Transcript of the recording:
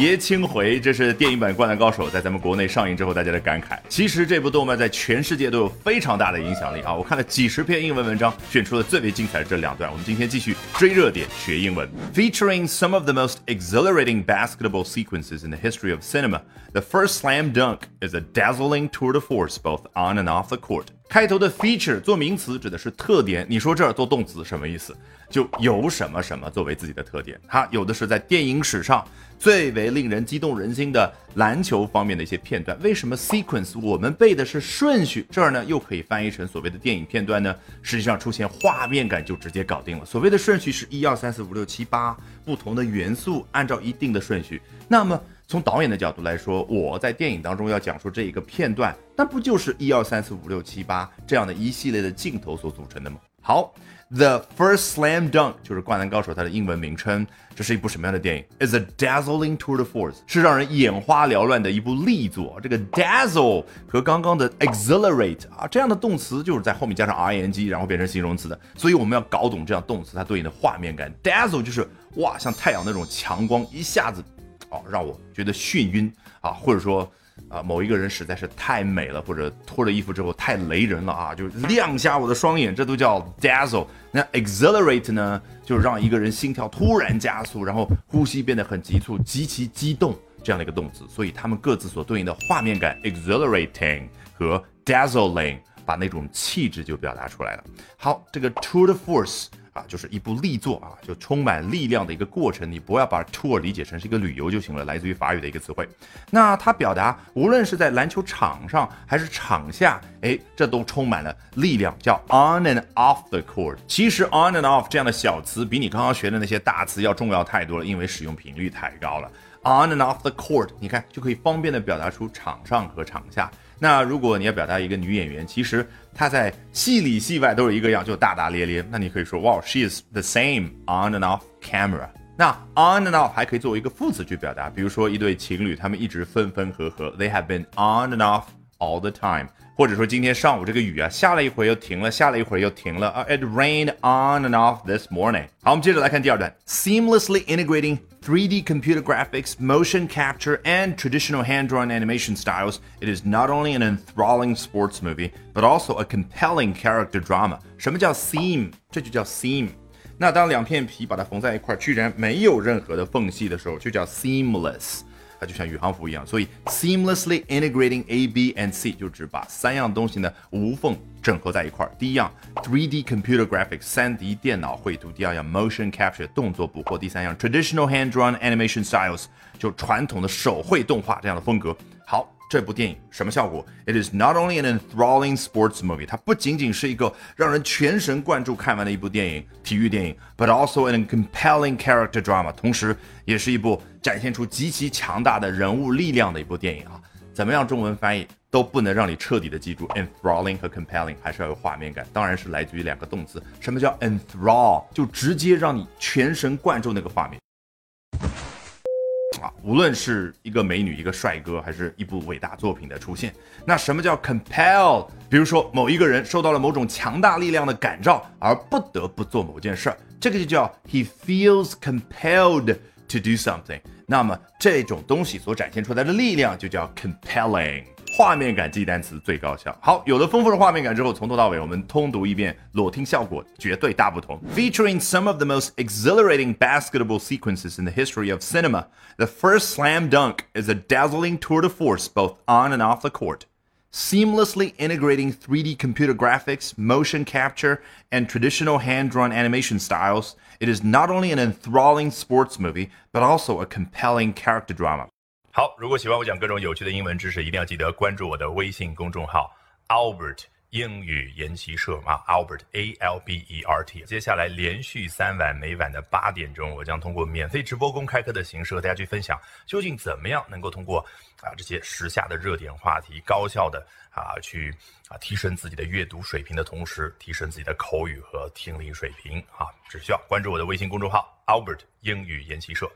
爷青回，这是电影版《灌篮高手》在咱们国内上映之后大家的感慨。其实这部动漫在全世界都有非常大的影响力啊！我看了几十篇英文文章，选出了最为精彩的这两段。我们今天继续追热点学英文，featuring some of the most exhilarating basketball sequences in the history of cinema. The first slam dunk is a dazzling tour de force both on and off the court. 开头的 feature 做名词指的是特点，你说这儿做动词什么意思？就有什么什么作为自己的特点。它有的是在电影史上最为令人激动人心的篮球方面的一些片段。为什么 sequence 我们背的是顺序，这儿呢又可以翻译成所谓的电影片段呢？实际上出现画面感就直接搞定了。所谓的顺序是一二三四五六七八不同的元素按照一定的顺序。那么从导演的角度来说，我在电影当中要讲述这一个片段，那不就是一二三四五六七八这样的一系列的镜头所组成的吗？好，The First Slam Dunk 就是《灌篮高手》它的英文名称。这是一部什么样的电影？Is a dazzling tour de force，是让人眼花缭乱的一部力作。这个 dazzle 和刚刚的 exhilarate 啊这样的动词就是在后面加上 ing，然后变成形容词的。所以我们要搞懂这样动词它对应的画面感。dazzle 就是哇，像太阳那种强光，一下子。哦，让我觉得眩晕啊，或者说啊，某一个人实在是太美了，或者脱了衣服之后太雷人了啊，就亮瞎我的双眼，这都叫 dazzle。那 exhilarate 呢，就是让一个人心跳突然加速，然后呼吸变得很急促，极其激动这样的一个动词。所以他们各自所对应的画面感 exhilarating 和 dazzling，把那种气质就表达出来了。好，这个 tour de force。啊，就是一部力作啊，就充满力量的一个过程。你不要把 tour 理解成是一个旅游就行了，来自于法语的一个词汇。那它表达无论是在篮球场上还是场下，哎，这都充满了力量，叫 on and off the court。其实 on and off 这样的小词比你刚刚学的那些大词要重要太多了，因为使用频率太高了。on and off the court，你看就可以方便的表达出场上和场下。那如果你要表达一个女演员，其实她在戏里戏外都是一个样，就大大咧咧。那你可以说，哇，she is the same on and off camera。那 on and off 还可以作为一个副词去表达，比如说一对情侣，他们一直分分合合，they have been on and off all the time。或者说今天上午这个雨啊，下了一会儿又停了，下了一会儿又停了啊。It rained on and off this morning。好，我们接着来看第二段，seamlessly integrating 3D computer graphics, motion capture, and traditional hand-drawn animation styles. It is not only an enthralling sports movie, but also a compelling character drama. 什么叫 seam？这就叫 seam。那当两片皮把它缝在一块，居然没有任何的缝隙的时候，就叫 seamless。 它就像宇航服一样，所以 seamlessly integrating A, B and C 就只把三样东西呢无缝整合在一块儿。第一样，3D computer graphics 三 D 电脑绘图；第二样，motion capture 动作捕获；第三样，traditional hand-drawn animation styles 就传统的手绘动画这样的风格。好。这部电影什么效果？It is not only an enthralling sports movie，它不仅仅是一个让人全神贯注看完的一部电影，体育电影，but also an compelling character drama，同时也是一部展现出极其强大的人物力量的一部电影啊！怎么样中文翻译都不能让你彻底的记住 enthralling 和 compelling，还是要有画面感，当然是来自于两个动词。什么叫 enthrall？就直接让你全神贯注那个画面。啊，无论是一个美女、一个帅哥，还是一部伟大作品的出现，那什么叫 compel？比如说某一个人受到了某种强大力量的感召，而不得不做某件事儿，这个就叫 he feels compelled to do something。那么这种东西所展现出来的力量就叫 compelling。画面感记单词最高效。好，有了丰富的画面感之后，从头到尾我们通读一遍，裸听效果绝对大不同。Featuring some of the most exhilarating basketball sequences in the history of cinema, the first slam dunk is a dazzling tour de force both on and off the court. Seamlessly integrating 3D computer graphics, motion capture, and traditional hand drawn animation styles, it is not only an enthralling sports movie, but also a compelling character drama. 好，如果喜欢我讲各种有趣的英文知识，一定要记得关注我的微信公众号 Albert 英语研习社啊，Albert A L B E R T。接下来连续三晚，每晚的八点钟，我将通过免费直播公开课的形式和大家去分享，究竟怎么样能够通过啊这些时下的热点话题，高效的啊去啊提升自己的阅读水平的同时，提升自己的口语和听力水平啊，只需要关注我的微信公众号 Albert 英语研习社。